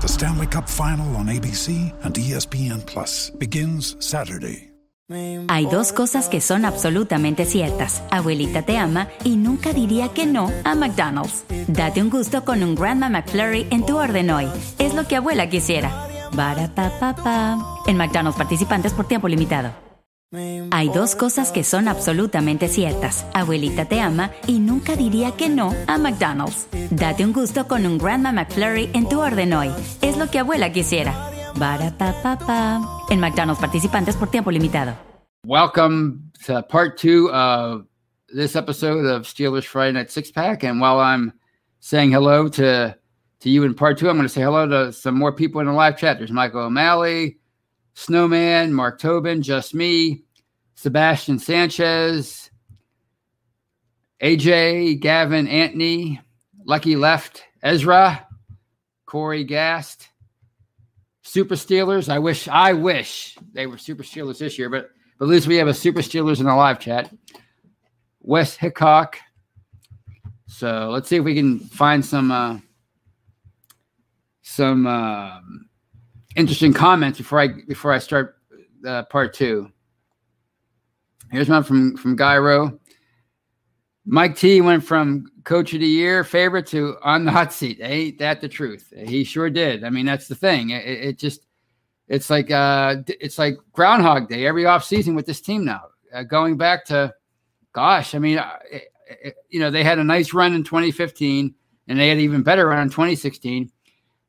The Stanley Cup Final on ABC and ESPN Plus begins Saturday. Hay dos cosas que son absolutamente ciertas. Abuelita te ama y nunca diría que no a McDonald's. Date un gusto con un Grandma McFlurry en tu orden hoy. Es lo que abuela quisiera. Barapapapa. En McDonald's participantes por tiempo limitado. Hay dos cosas que son absolutamente ciertas. Abuelita te ama y nunca diría que no a McDonald's. Date un gusto con un Grandma McFlurry en tu orden hoy. Es lo que abuela quisiera. Barapapapa. En McDonald's participantes por tiempo limitado. Welcome to part two of this episode of Steelers Friday Night Six Pack. And while I'm saying hello to to you in part two, I'm going to say hello to some more people in the live chat. There's Michael O'Malley, Snowman, Mark Tobin, just me, Sebastian Sanchez, AJ, Gavin, Anthony, Lucky Left, Ezra, Corey Gast, Super Steelers. I wish I wish they were Super Steelers this year, but but at least we have a Super Steelers in the live chat. Wes Hickok. So let's see if we can find some uh, some uh, interesting comments before I before I start uh, part two. Here's one from from Gyro. Mike T went from coach of the year favorite to on the hot seat. Ain't that the truth? He sure did. I mean, that's the thing. It, it just it's like uh it's like Groundhog Day every offseason with this team now. Uh, going back to, gosh, I mean, uh, it, it, you know, they had a nice run in 2015 and they had even better run in 2016.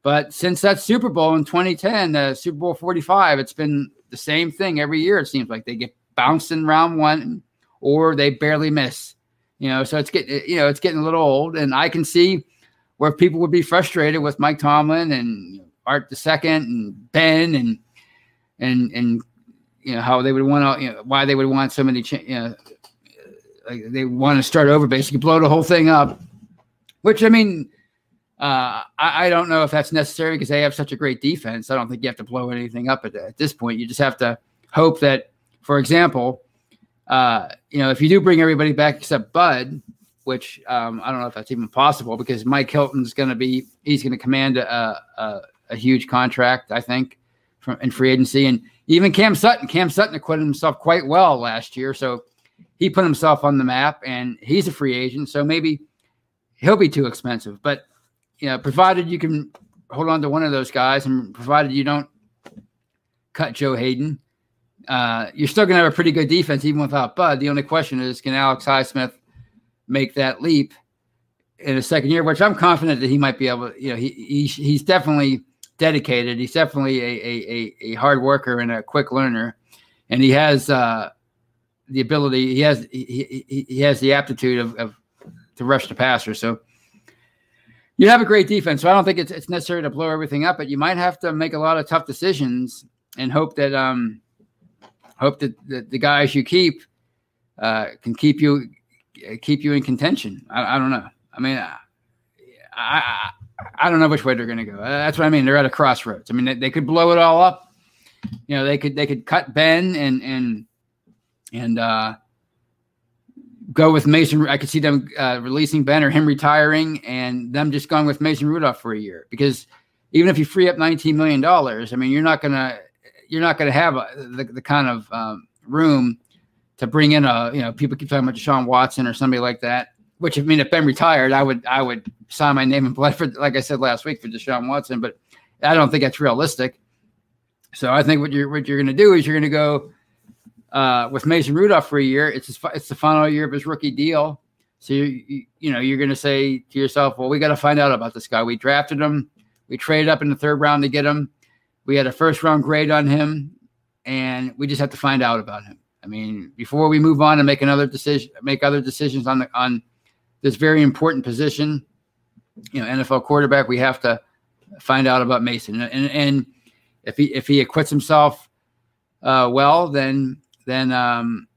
But since that Super Bowl in 2010, the Super Bowl 45, it's been the same thing every year. It seems like they get bounced in round one or they barely miss. You know, so it's getting eh, you know it's getting a little old, and I can see where people would be frustrated with Mike Tomlin and Art the Second and Ben and and and you know how they would want to you know why they would want so many cha- you know like they want to start over basically blow the whole thing up, which I mean. Uh, I, I, don't know if that's necessary because they have such a great defense. I don't think you have to blow anything up at, at this point. You just have to hope that, for example, uh, you know, if you do bring everybody back except Bud, which um, I don't know if that's even possible because Mike Hilton's going to be, he's going to command a, a, a, huge contract, I think, from in free agency. And even Cam Sutton, Cam Sutton acquitted himself quite well last year. So he put himself on the map and he's a free agent. So maybe he'll be too expensive. But, you know, provided you can hold on to one of those guys and provided you don't cut Joe Haden, uh, you're still going to have a pretty good defense even without Bud. The only question is, can Alex Highsmith make that leap in a second year? Which I'm confident that he might be able. To, you know, he, he he's definitely dedicated. He's definitely a, a, a hard worker and a quick learner, and he has uh, the ability. He has he, he, he has the aptitude of, of to rush the passer. So you have a great defense. So I don't think it's it's necessary to blow everything up, but you might have to make a lot of tough decisions and hope that um hope that, that the guys you keep uh, can keep you keep you in contention. I, I don't know. I mean, I, I, I don't know which way they're going to go. That's what I mean. They're at a crossroads. I mean, they, they, could blow it all up. You know, they could they could cut Ben and and and uh, go with Mason. I could see them uh, releasing Ben or him retiring and them just going with Mason Rudolph for a year because even if you free up nineteen million dollars, I mean, you're not going to you're not going to have a, the, the kind of um, room to bring in a you know people keep talking about Deshaun Watson or somebody like that. Which I mean, if Ben retired, I would I would sign my name in blood for like I said last week for Deshaun Watson, but I don't think that's realistic. So I think what you're what you're going to do is you're going to go uh, with Mason Rudolph for a year. It's his, it's the final year of his rookie deal. So you you, you know you're going to say to yourself, well, we got to find out about this guy. We drafted him, we traded up in the third round to get him. We had a first round grade on him, and we just have to find out about him. I mean, before we move on and make another decision, make other decisions on the on this very important position, you know, NFL quarterback, we have to find out about Mason. And and if he if he acquits himself uh, well, then then um,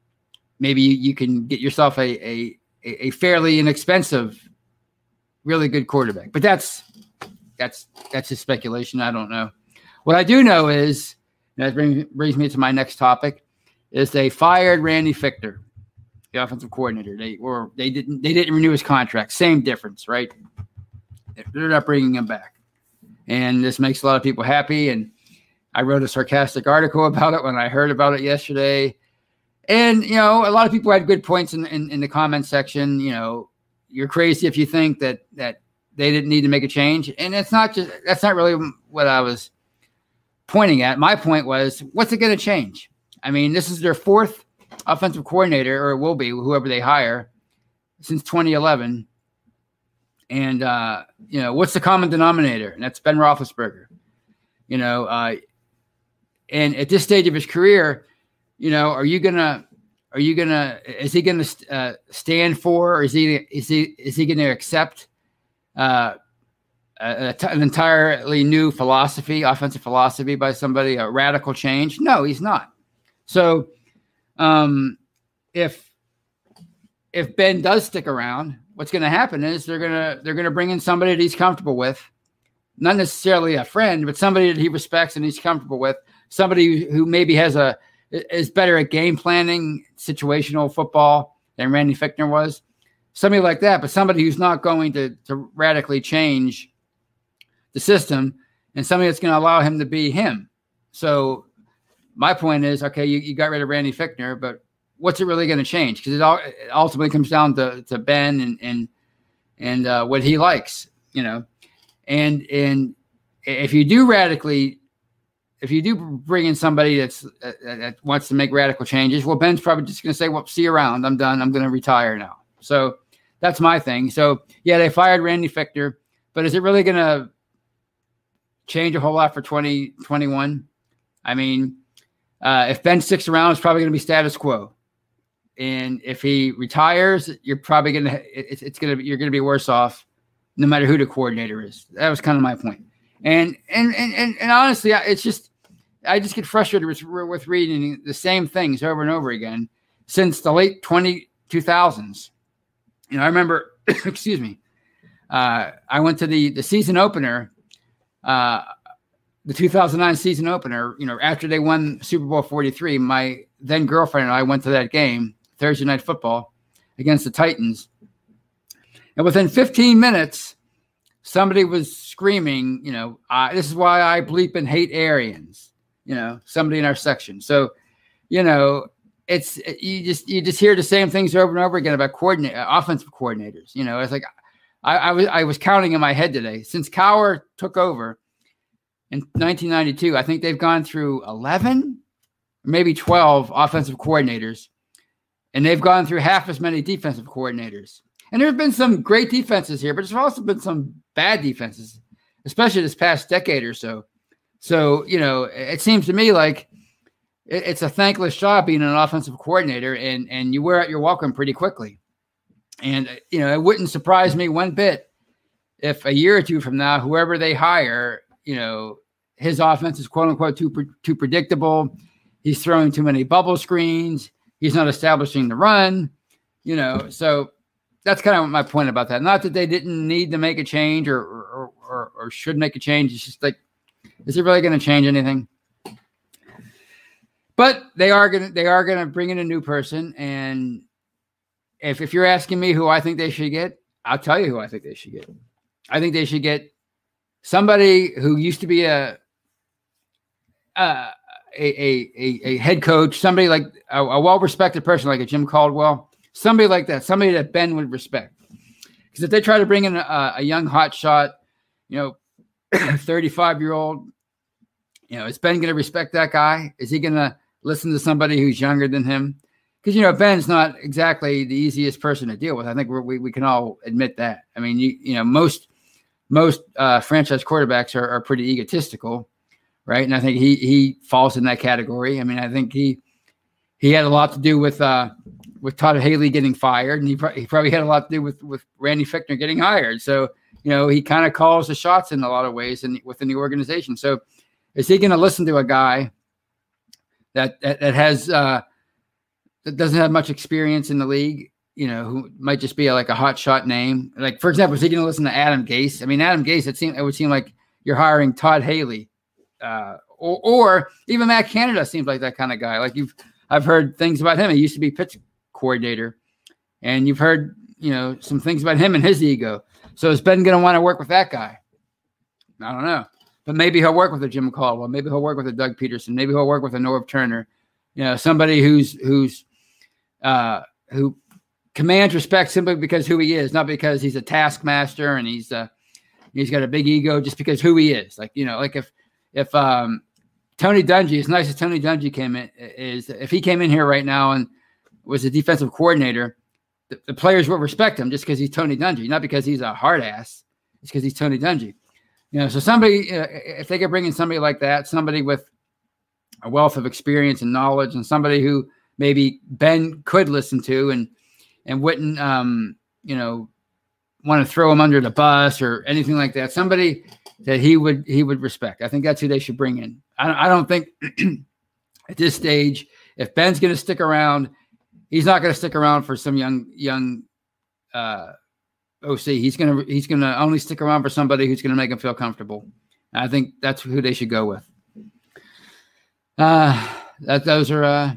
maybe you, can get yourself a, a a fairly inexpensive, really good quarterback. But that's that's that's just speculation. I don't know. What I do know is that brings, brings me to my next topic is they fired Randy Fichtner, the offensive coordinator. They or they didn't they didn't renew his contract. Same difference, right? They're not bringing him back, and this makes a lot of people happy. And I wrote a sarcastic article about it when I heard about it yesterday. And you know, a lot of people had good points in, in, in the comment section. You know, you're crazy if you think that that they didn't need to make a change. And it's not just that's not really what I was pointing at. My point was, what's it going to change? I mean, this is their fourth offensive coordinator, or it will be whoever they hire since 2011. And uh, you know, what's the common denominator? And that's Ben Roethlisberger. You know, uh, and at this stage of his career, you know, are you gonna are you gonna is he gonna uh, stand for or is he is he is he gonna accept uh, an entirely new philosophy, offensive philosophy by somebody, a radical change? No, he's not. So, um, if if Ben does stick around, what's going to happen is they're gonna they're gonna bring in somebody that he's comfortable with, not necessarily a friend, but somebody that he respects and he's comfortable with, somebody who maybe has a is better at game planning, situational football than Randy Fichtner was. Somebody like that, but somebody who's not going to, to radically change the system and somebody that's going to allow him to be him. So my point is, okay, you, you got rid of Randy Fichtner, but what's it really going to change? Because it, all, it ultimately comes down to, to Ben and and and uh, what he likes, you know. And and if you do radically if you do bring in somebody that's uh, that wants to make radical changes, well, Ben's probably just going to say, "Well, see you around. I'm done. I'm going to retire now." So that's my thing. So yeah, they fired Randy Fichtner, but is it really going to change a whole lot for 2021? I mean, uh, if Ben sticks around, it's probably going to be status quo. And if he retires, you're probably going to it's, it's going to you're going to be worse off, no matter who the coordinator is. That was kind of my point. And and and and, and honestly, it's just I just get frustrated with, with reading the same things over and over again since the late 20, 2000s. You know, I remember, excuse me, uh, I went to the, the season opener, uh, the 2009 season opener, you know, after they won Super Bowl 43, my then girlfriend and I went to that game, Thursday night football against the Titans. And within 15 minutes, somebody was screaming, you know, uh, this is why I bleep and hate Arians you know, somebody in our section. So, you know, it's you just you just hear the same things over and over again about coordinate uh, offensive coordinators. You know, it's like I, I was I was counting in my head today since Cowher took over in 1992. I think they've gone through 11, maybe 12 offensive coordinators, and they've gone through half as many defensive coordinators. And there have been some great defenses here, but there's also been some bad defenses, especially this past decade or so. So, you know, it seems to me like it's a thankless job being an offensive coordinator and, and you wear out your welcome pretty quickly. And, uh, you know, it wouldn't surprise me one bit if a year or two from now, whoever they hire, you know, his offense is quote unquote too, too predictable. He's throwing too many bubble screens. He's not establishing the run, you know. So that's kind of my point about that. Not that they didn't need to make a change or, or, or, or should make a change. It's just like is it really going to change anything? But they are going to they are going to bring in a new person, and if if you're asking me who I think they should get, I'll tell you who I think they should get. I think they should get somebody who used to be a a, a, a, a head coach, somebody like a, a well respected person like a Jim Caldwell, somebody like that, somebody that Ben would respect. Because if they try to bring in a, a young hot shot, you know, 35 year old, you know, is Ben going to respect that guy? Is he going to listen to somebody who's younger than him. Because you know Ben's not exactly the easiest person to deal with. I think we we can all admit that. I mean, you you know most most uh, franchise quarterbacks are, are pretty egotistical, right? And I think he he falls in that category. I mean, I think he he had a lot to do with uh, with Todd Haley getting fired, and he, pro- he probably had a lot to do with with Randy Fichtner getting hired. So you know, he kind of calls the shots in a lot of ways and within the organization. So is he going to listen to a guy that that, that has uh, that doesn't have much experience in the league? You know, who might just be a, like a hot shot name. Like for example, is he going to listen to Adam Gase? I mean, Adam Gase. It seemed it would seem like you're hiring Todd Haley, uh, or, or even Matt Canada seems like that kind of guy. Like you've I've heard things about him. He used to be pitch coordinator, and you've heard you know some things about him and his ego. So is Ben going to want to work with that guy? I don't know. But maybe he'll work with a Jim Caldwell. Maybe he'll work with a Doug Pederson. Maybe he'll work with a Norv Turner. You know, somebody who's who's uh, who commands respect simply because who he is, not because he's a taskmaster and he's uh, he's got a big ego, just because who he is. Like you know, like if if um, Tony Dungy, as nice as Tony Dungy came in, is if he came in here right now and was a defensive coordinator, the, the players will respect him just because he's Tony Dungy, not because he's a hard ass. It's because he's Tony Dungy. You know, so somebody, uh, if they could bring in somebody like that, somebody with a wealth of experience and knowledge, and somebody who maybe Ben could listen to and and wouldn't, um, you know, want to throw him under the bus or anything like that. Somebody that he would he would respect. I think that's who they should bring in. I, I don't think at this stage, if Ben's going to stick around, he's not going to stick around for some young young uh, OC. He's gonna he's gonna only stick around for somebody who's gonna make him feel comfortable. And I think that's who they should go with. Uh, that those are uh,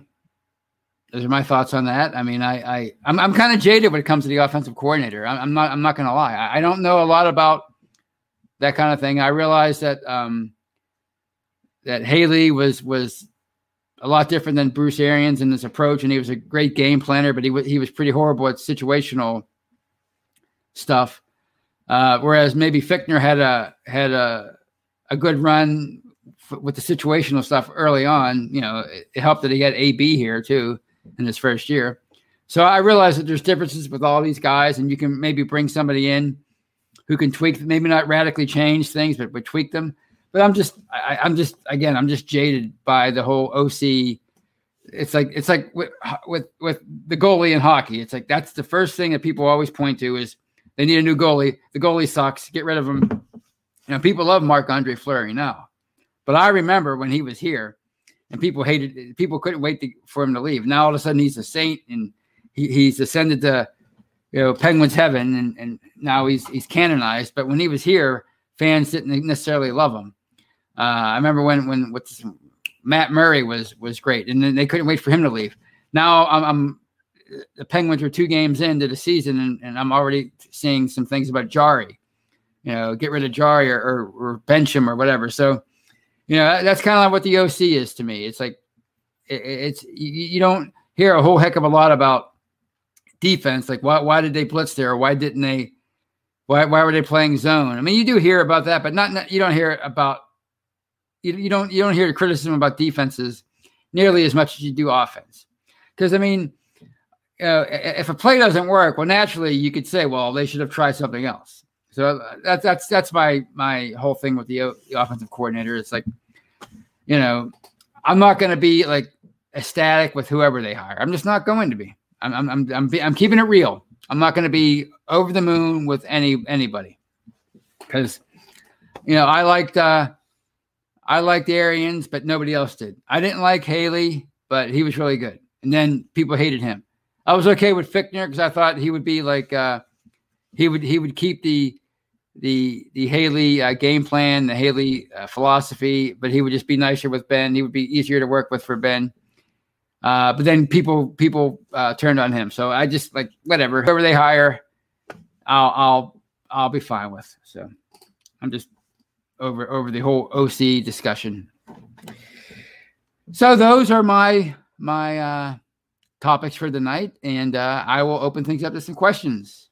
those are my thoughts on that. I mean, I, I I'm I'm kind of jaded when it comes to the offensive coordinator. I'm, I'm not I'm not gonna lie. I, I, don't know a lot about that kind of thing. I realize that um, that Haley was was a lot different than Bruce Arians in his approach, and he was a great game planner, but he was he was pretty horrible at situational stuff. Uh, whereas maybe Fichtner had a had a a good run f- with the situational stuff early on. You know, it, it helped that he had AB here too in his first year. So I realize that there's differences with all these guys, and you can maybe bring somebody in who can tweak, maybe not radically change things, but but tweak them. But I'm just, I, I'm just, again, I'm just jaded by the whole OC. It's like it's like with with with the goalie in hockey. It's like that's the first thing that people always point to is they need a new goalie. The goalie sucks. Get rid of him. You know, people love Marc Andre Fleury now, but I remember when he was here, and people hated. People couldn't wait to, for him to leave. Now all of a sudden he's a saint, and he, he's ascended to you know Penguins heaven, and and now he's he's canonized. But when he was here, fans didn't necessarily love him. Uh, I remember when when Matt Murray was was great, and then they couldn't wait for him to leave. Now I'm, I'm the Penguins are two games into the season, and, and I'm already seeing some things about Jarry. You know, get rid of Jarry or, or, or bench him or whatever. So, you know, that's kind of like what the OC is to me. It's like it, it's you, you, don't hear a whole heck of a lot about defense. Like why why did they blitz there? Why didn't they? Why why were they playing zone? I mean, you do hear about that, but not you don't hear about you, you don't you don't hear the criticism about defenses nearly as much as you do offense. Because I mean, uh, if a play doesn't work, well, naturally you could say, well, they should have tried something else. So that's that's that's my my whole thing with the, the offensive coordinator. It's like, you know, I'm not going to be like ecstatic with whoever they hire. I'm just not going to be. I'm I'm I'm I'm, I'm keeping it real. I'm not going to be over the moon with any anybody because you know I liked uh I liked Arians, but nobody else did. I didn't like Haley, but he was really good. And then people hated him. I was okay with Fichtner because I thought he would be like uh, he would he would keep the the the Haley uh, game plan, the Haley uh, philosophy, but he would just be nicer with Ben. He would be easier to work with for Ben. Uh, but then people people uh, turned on him, so I just like whatever whoever they hire, I'll I'll I'll be fine with. So I'm just over over the whole OC discussion. So those are my my uh, topics for the night, and uh, I will open things up to some questions.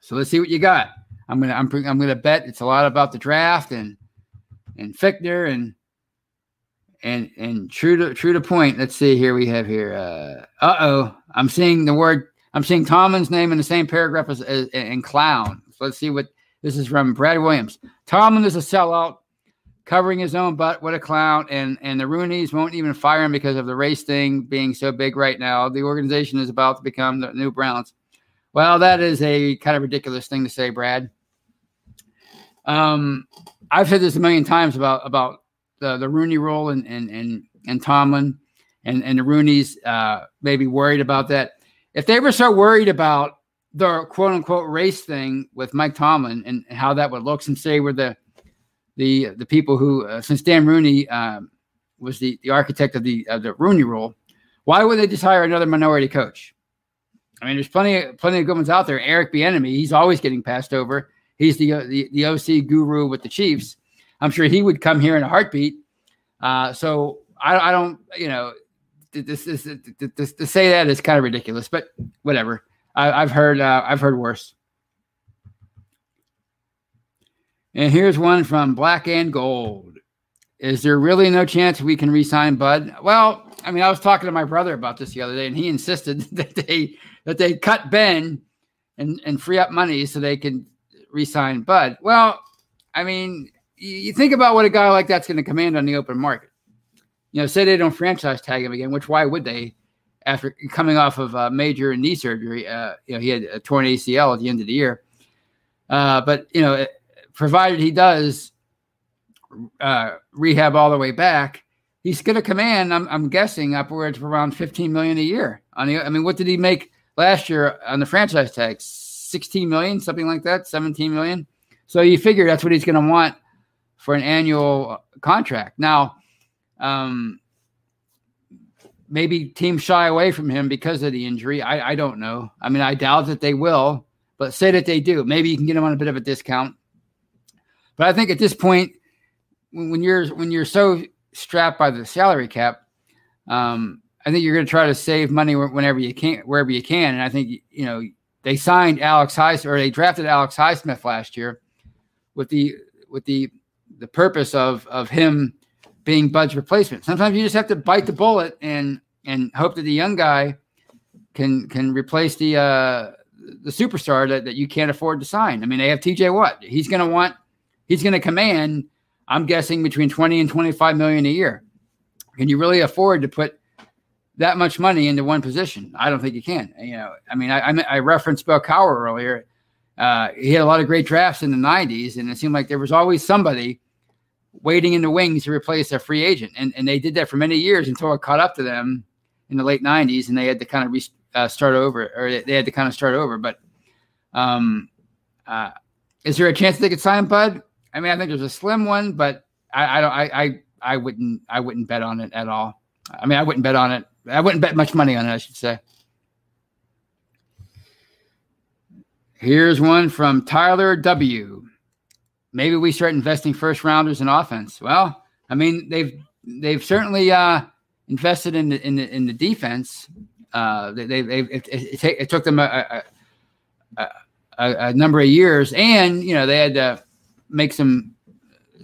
So let's see what you got. I'm gonna I'm, I'm gonna bet it's a lot about the draft and and Fichtner and and and true to true to point. Let's see here. We have here. Uh oh. I'm seeing the word. I'm seeing Tomlin's name in the same paragraph as, as in clown. So let's see what this is from. Brad Williams. Tomlin is a sellout, covering his own butt. What a clown! And and the Rooneys won't even fire him because of the race thing being so big right now. The organization is about to become the new Browns. Well, that is a kind of ridiculous thing to say, Brad. Um, I've said this a million times about about the the Rooney rule and and and and Tomlin and and the Rooneys uh, maybe worried about that. If they were so worried about the quote unquote race thing with Mike Tomlin and how that would look, since they were the the the people who uh, since Dan Rooney um, was the the architect of the of the Rooney rule, why would they just hire another minority coach? I mean, there's plenty plenty of good ones out there. Eric Bieniemy, he's always getting passed over. He's the the, the OC guru with the Chiefs. I'm sure he would come here in a heartbeat. Uh, so I, I, don't, you know, this, this, to say that is kind of ridiculous, but whatever. I, have heard, uh, I've heard worse. And here's one from Black and Gold. Is there really no chance we can resign Bud? Well, I mean, I was talking to my brother about this the other day, and he insisted that they that they cut Ben and and free up money so they can resign Bud. Well, I mean, you think about what a guy like that's going to command on the open market. You know, say they don't franchise tag him again, which why would they? After coming off of a major knee surgery, uh, you know, he had a torn ACL at the end of the year. Uh, but you know, provided he does uh, rehab all the way back, he's going to command. I'm, I'm, guessing upwards of around 15 million a year. On the, I mean, what did he make last year on the franchise tag? 16 million, something like that, 17 million. So you figure that's what he's going to want for an annual contract. Now, um, maybe teams shy away from him because of the injury. I, I don't know. I mean, I doubt that they will, but say that they do. Maybe you can get him on a bit of a discount. But I think at this point, when you're when you're so strapped by the salary cap, um, I think you're going to try to save money whenever you can, wherever you can. And I think you know they signed Alex Highsmith or they drafted Alex Highsmith last year with the with the the purpose of of him being Bud's replacement. Sometimes you just have to bite the bullet and and hope that the young guy can can replace the uh the superstar that, that you can't afford to sign. I mean, they have TJ Watt. He's gonna want he's gonna command, I'm guessing between 20 and 25 million a year. Can you really afford to put that much money into one position? I don't think you can. You know, I mean, I I, referenced Bill Cowher earlier. Uh, he had a lot of great drafts in the 90s, and it seemed like there was always somebody waiting in the wings to replace a free agent. And, and they did that for many years until it caught up to them in the late 90s and they had to kind of uh, start over or they had to kind of start over. But um, uh, is there a chance they could sign Bud? I mean, I think there's a slim one, but I, I don't, I, I, I wouldn't, I wouldn't bet on it at all. I mean, I wouldn't bet on it. I wouldn't bet much money on it, I should say. Here's one from Tyler W maybe we start investing first rounders in offense. Well, I mean, they've they've certainly uh, invested in the in the, in the defense. Uh, they, they, it, it, it, took them a, a, a, a, number of years, and you know they had to make some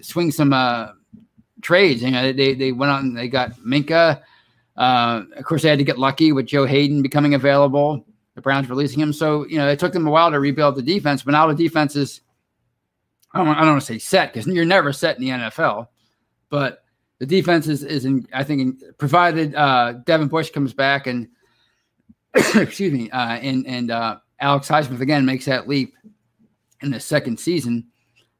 swing some uh, trades. You know, they they went out and they got Minkah. Uh, of course, they had to get lucky with Joe Haden becoming available. The Browns releasing him, so you know it took them a while to rebuild the defense. But now the defense is I don't, I don't want to say set because you're never set in the NFL, but the defense is, is in, I think, in, provided uh, Devin Bush comes back and, excuse me, uh, and, and uh, Alex Highsmith again makes that leap in the second season,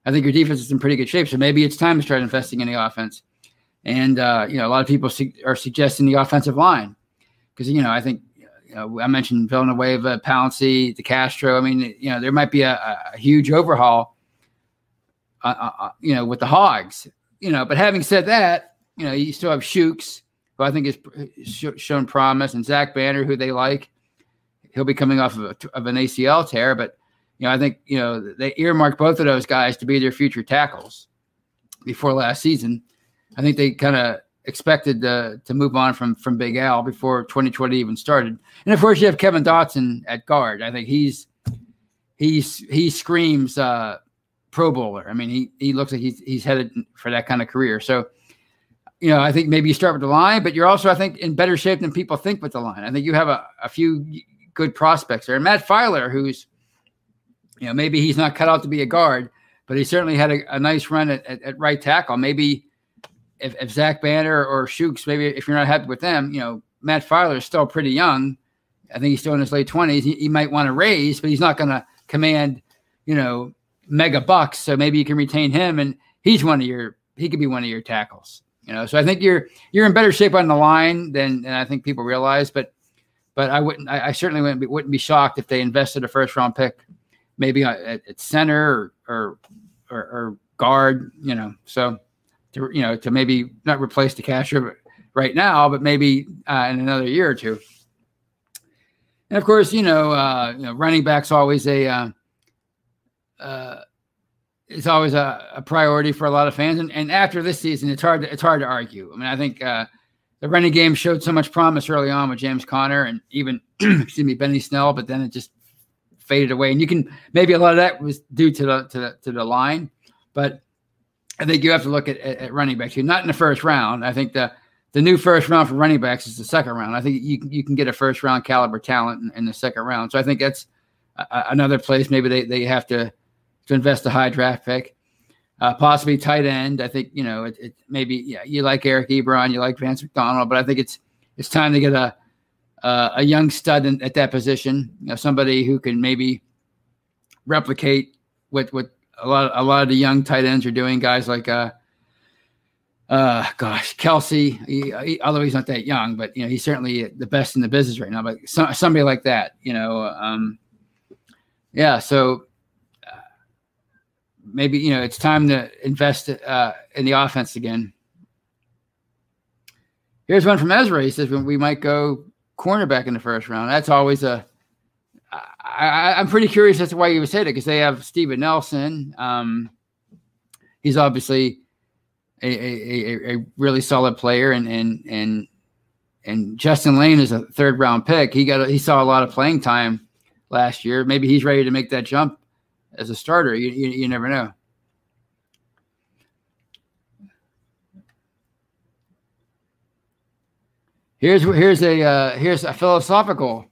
I think your defense is in pretty good shape. So maybe it's time to start investing in the offense. And, uh, you know, a lot of people su- are suggesting the offensive line because, you know, I think you know, I mentioned Villanueva, Pouncey, DeCastro. I mean, you know, there might be a, a huge overhaul uh, uh, you know, with the Hogs, you know. But having said that, you know, you still have Chuks, who I think has shown promise, and Zach Banner, who they like. He'll be coming off of, a, of an ACL tear, but you know, I think you know they earmarked both of those guys to be their future tackles before last season. I think they kind of expected to, to move on from from Big Al before 2020 even started. And of course, you have Kevin Dotson at guard. I think he's he's he screams uh, Pro Bowler. I mean, he he looks like he's he's headed for that kind of career. So you know, I think maybe you start with the line, but you're also, I think, in better shape than people think with the line. I think you have a, a few good prospects there. And Matt Feiler, who's, you know, maybe he's not cut out to be a guard, but he certainly had a, a nice run at, at, at, right tackle. Maybe if, if Zach Banner or Chuks, maybe if you're not happy with them, you know, Matt Feiler is still pretty young. I think he's still in his late 20s. He, he might want to raise, but he's not going to command, you know, mega bucks. So maybe you can retain him and he's one of your, he could be one of your tackles. You know, so I think you're you're in better shape on the line than, than I think people realize. But but I wouldn't I, I certainly wouldn't be, wouldn't be shocked if they invested a first round pick, maybe at, at center or, or or, or guard. You know, so to you know to maybe not replace DeCastro right now, but maybe uh, in another year or two. And of course, you know, uh, you know, running back's always a uh, uh, it's always a, a, priority for a lot of fans. And, and after this season, it's hard to, it's hard to argue. I mean, I think uh, the running game showed so much promise early on with James Conner and even excuse me Benny Snell, but then it just faded away. And you can maybe a lot of that was due to the to the, to the line, but I think you have to look at, at, at running backs. You're not in the first round. I think the the new first round for running backs is the second round. I think you you can get a first round caliber talent in, in the second round. So I think that's a, another place maybe they, they have to to invest a high draft pick. Uh, possibly tight end. I think you know it, it, maybe yeah you like Eric Ebron, you like Vance McDonald, but I think it's it's time to get a uh, a young stud in, at that position. You know, somebody who can maybe replicate what what a lot a lot of the young tight ends are doing. Guys like uh uh gosh Kelce. he, he, although he's not that young, but you know he's certainly the best in the business right now. But so, somebody like that, you know, um, yeah. So maybe you know it's time to invest uh, in the offense again. Here's one from Ezra. He says we might go cornerback in the first round. That's always a. I, I'm pretty curious as to why you would say that because they have Steven Nelson. Um, he's obviously a, a, a, really solid player, and and and and Justin Layne is a third round pick. He got a, he saw a lot of playing time last year. Maybe he's ready to make that jump as a starter. You, you, you never know. Here's here's a uh, here's a philosophical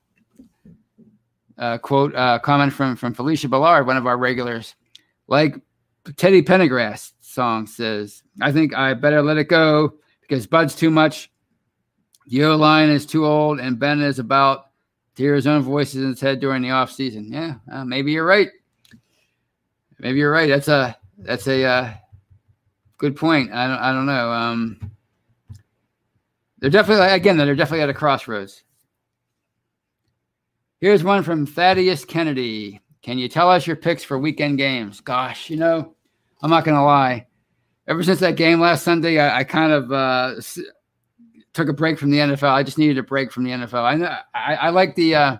uh, quote uh, comment from from Felicia Ballard, one of our regulars. Like Teddy Pendergrass song says, "I think I better let it go because Bud's too much. The O line is too old, and Ben is about to hear his own voices in his head during the off season. Yeah, uh, maybe you're right maybe you're right. That's a that's a uh, good point. I don't I don't know. Um, they're definitely again they're definitely at a crossroads. Here's one from Thaddeus Kennedy. Can you tell us your picks for weekend games? Gosh, you know, I'm not gonna lie. Ever since that game last Sunday, I, I kind of uh, took a break from the NFL. I just needed a break from the NFL. I know I, I like the uh,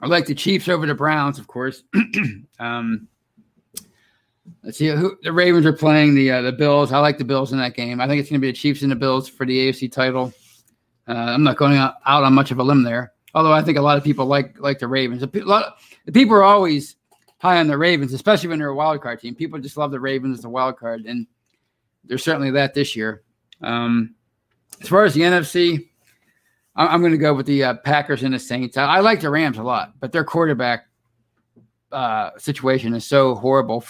I like the Chiefs over the Browns, of course. um, Let's see who the Ravens are playing the uh, the Bills. I like the Bills in that game. I think it's going to be the Chiefs and the Bills for the AFC title. Uh, I'm not going out, on much of a limb there, although I think a lot of people like like the Ravens. A lot of, the people are always high on the Ravens, especially when they're a wild card team. People just love the Ravens as a wild card, and they're certainly that this year. Um, as far as the NFC, I'm, I'm going to go with the uh, Packers and the Saints. I, I like the Rams a lot, but their quarterback uh, situation is so horrible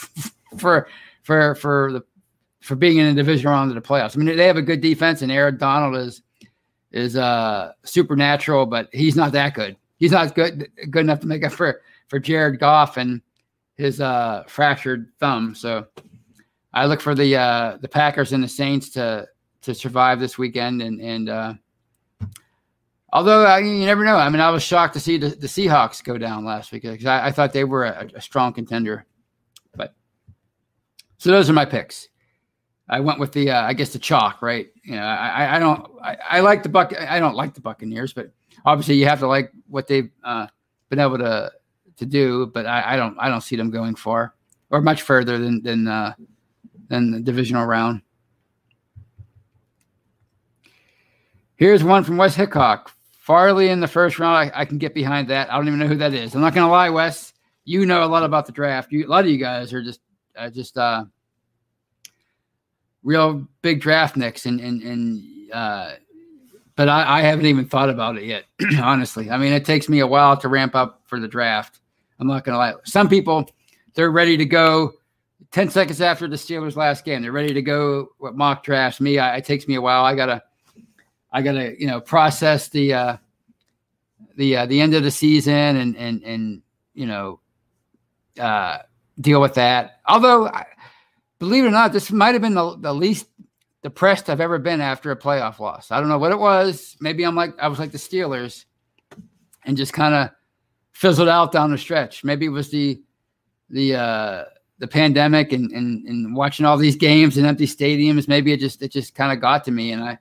for for for the for being in a division round of the playoffs. I mean, they have a good defense, and Aaron Donald is is uh supernatural, but he's not that good. He's not good good enough to make up for for Jared Goff and his uh fractured thumb. So I look for the uh the Packers and the Saints to to survive this weekend and and uh Although uh, you never know. I mean, I was shocked to see the, the Seahawks go down last week because I, I, thought they were a, a, strong contender. But so those are my picks. I went with the, uh, I guess the chalk, right? You know, I, I don't, I, I, like the buck. I don't like the Buccaneers, but obviously you have to like what they've uh, been able to to do. But I, I, don't, I don't see them going far or much further than than uh, than the divisional round. Here's one from Wes Hickok. Farley in the first round, I, I, can get behind that. I don't even know who that is. I'm not going to lie, Wes. You know a lot about the draft. You, a lot of you guys are just, uh, just uh, real big draft nicks, and and and uh, but I, I haven't even thought about it yet. honestly, I mean, it takes me a while to ramp up for the draft. I'm not gonna lie. Some people they're ready to go 10 seconds after the Steelers last game. They're ready to go with mock drafts. Me, I, it takes me a while. I gotta, I gotta, you know, process the, uh, the, uh, the end of the season and, and, and, you know, uh, deal with that. Although, believe it or not, this might have been the, the least depressed I've ever been after a playoff loss. I don't know what it was. Maybe I'm like, I was like the Steelers and just kind of fizzled out down the stretch. Maybe it was the, the, uh, the pandemic and, and and watching all these games in empty stadiums, maybe it just it just kind of got to me, and I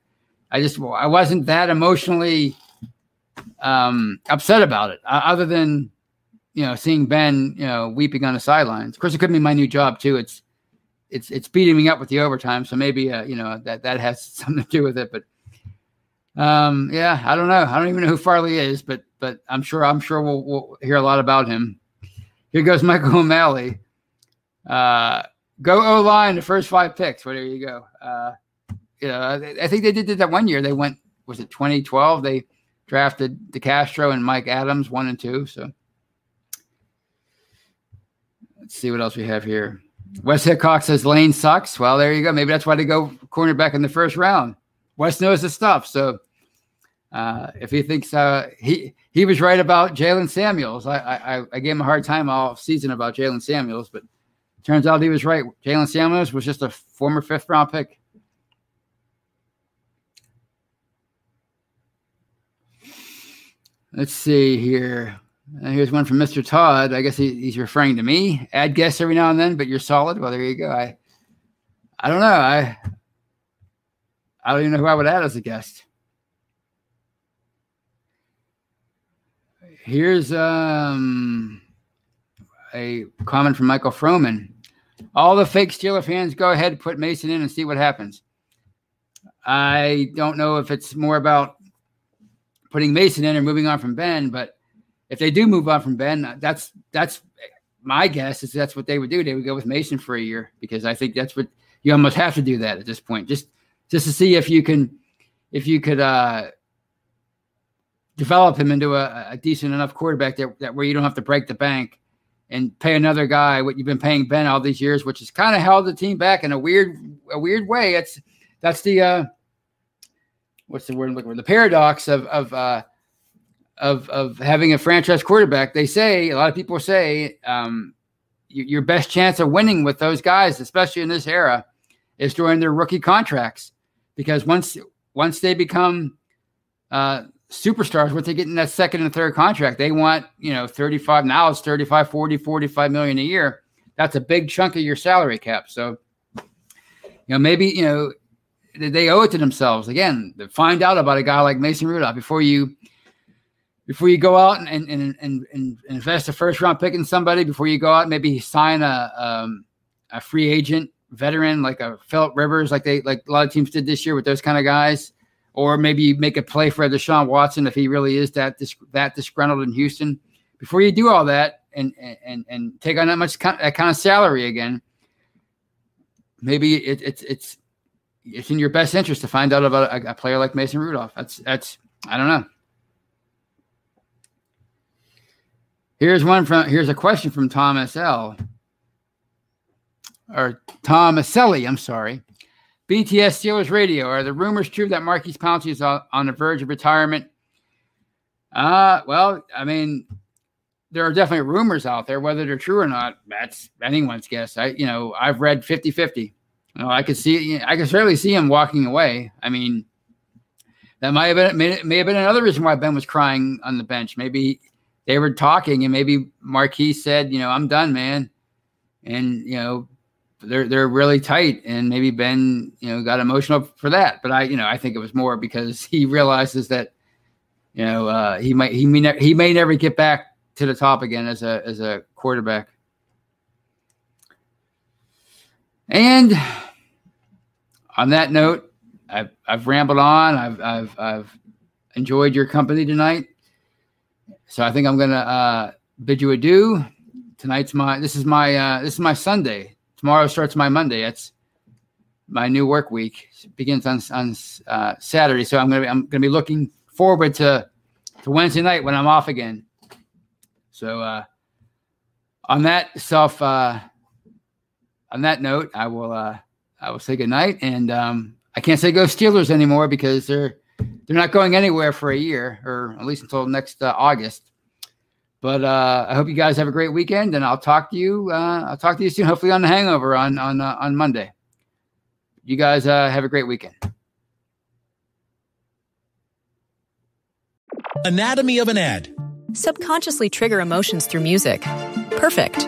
I just I wasn't that emotionally um, upset about it, uh, other than you know seeing Ben you know weeping on the sidelines. Of course, it could be my new job too. It's it's it's beating me up with the overtime, so maybe uh, you know that that has something to do with it. But um, yeah, I don't know. I don't even know who Farley is, but but I'm sure I'm sure we'll, we'll hear a lot about him. Here goes Michael O'Malley. Uh, go O line the first five picks. There you go. Uh, you know, I, think they did did that one year. They went was it 2012? They drafted DeCastro and Mike Adams one and two. So let's see what else we have here. Wes Hickok says Layne sucks. Well, there you go. Maybe that's why they go cornerback in the first round. Wes knows the stuff. So uh, if he thinks uh, he he was right about Jaylen Samuels, I, I I gave him a hard time all season about Jaylen Samuels, but Turns out he was right. Jaylen Samuels was just a former fifth round pick. Let's see here. Uh, here's one from Mr. Todd. I guess he, he's referring to me. Add guests every now and then, but you're solid. Well, there you go. I I don't know. I I don't even know who I would add as a guest. Here's um a comment from Michael Froman. All the fake Steeler fans go ahead, put Mason in, and see what happens. I don't know if it's more about putting Mason in or moving on from Ben, but if they do move on from Ben, that's that's my guess is that's what they would do. They would go with Mason for a year because I think that's what you almost have to do that at this point, just just to see if you can if you could uh, develop him into a, a decent enough quarterback that, that where you don't have to break the bank and pay another guy what you've been paying Ben all these years, which has kind of held the team back in a weird, a weird way. It's that's the uh, what's the word I'm looking for? The paradox of of uh, of of having a franchise quarterback. They say a lot of people say um, your best chance of winning with those guys, especially in this era, is during their rookie contracts, because once once they become uh, superstars, once they get in that second and third contract, they want, you know, 35 now it's 35, 40, 45 million a year. That's a big chunk of your salary cap. So, you know, maybe, you know, they owe it to themselves again to find out about a guy like Mason Rudolph before you before you go out and and, and, and invest a first round pick in somebody, before you go out, maybe sign a um, a free agent veteran like a Philip Rivers, like they like a lot of teams did this year with those kind of guys or maybe make a play for Deshaun Watson if he really is that dis- that disgruntled in Houston. Before you do all that and and and take on that much that kind of salary again, maybe it, it's it's it's in your best interest to find out about a, a player like Mason Rudolph. That's that's I don't know. Here's one from here's a question from Thomas L. Or Thomas Selly, I'm sorry. BTS Steelers Radio. Are the rumors true that Maurkice Pouncey is on the verge of retirement? Uh, well, I mean, there are definitely rumors out there. Whether they're true or not, that's anyone's guess. I, you know, I've read 50 50. Know, I could see, I could certainly see him walking away. I mean, that might have been, may, may have been another reason why Ben was crying on the bench. Maybe they were talking and maybe Maurkice said, you know, I'm done, man. And, you know, they're they're really tight, and maybe Ben, you know, got emotional for that. But I, you know, I think it was more because he realizes that, you know, uh, he might he may ne- he may never get back to the top again as a as a quarterback. And on that note, I've I've rambled on. I've I've I've enjoyed your company tonight. So I think I'm gonna uh, bid you adieu. Tonight's my this is my uh, this is my Sunday tomorrow starts my Monday. That's my new work week it begins on on uh, Saturday. So I'm gonna be, I'm gonna be looking forward to to Wednesday night when I'm off again. So uh, on that self uh, on that note, I will uh, I will say good night, and um, I can't say go Steelers anymore because they're they're not going anywhere for a year, or at least until next uh, August. But uh, I hope you guys have a great weekend, and I'll talk to you. Uh, I'll talk to you soon, hopefully on the Hangover on on uh, on Monday. You guys uh, have a great weekend. Anatomy of an ad. Subconsciously trigger emotions through music. Perfect.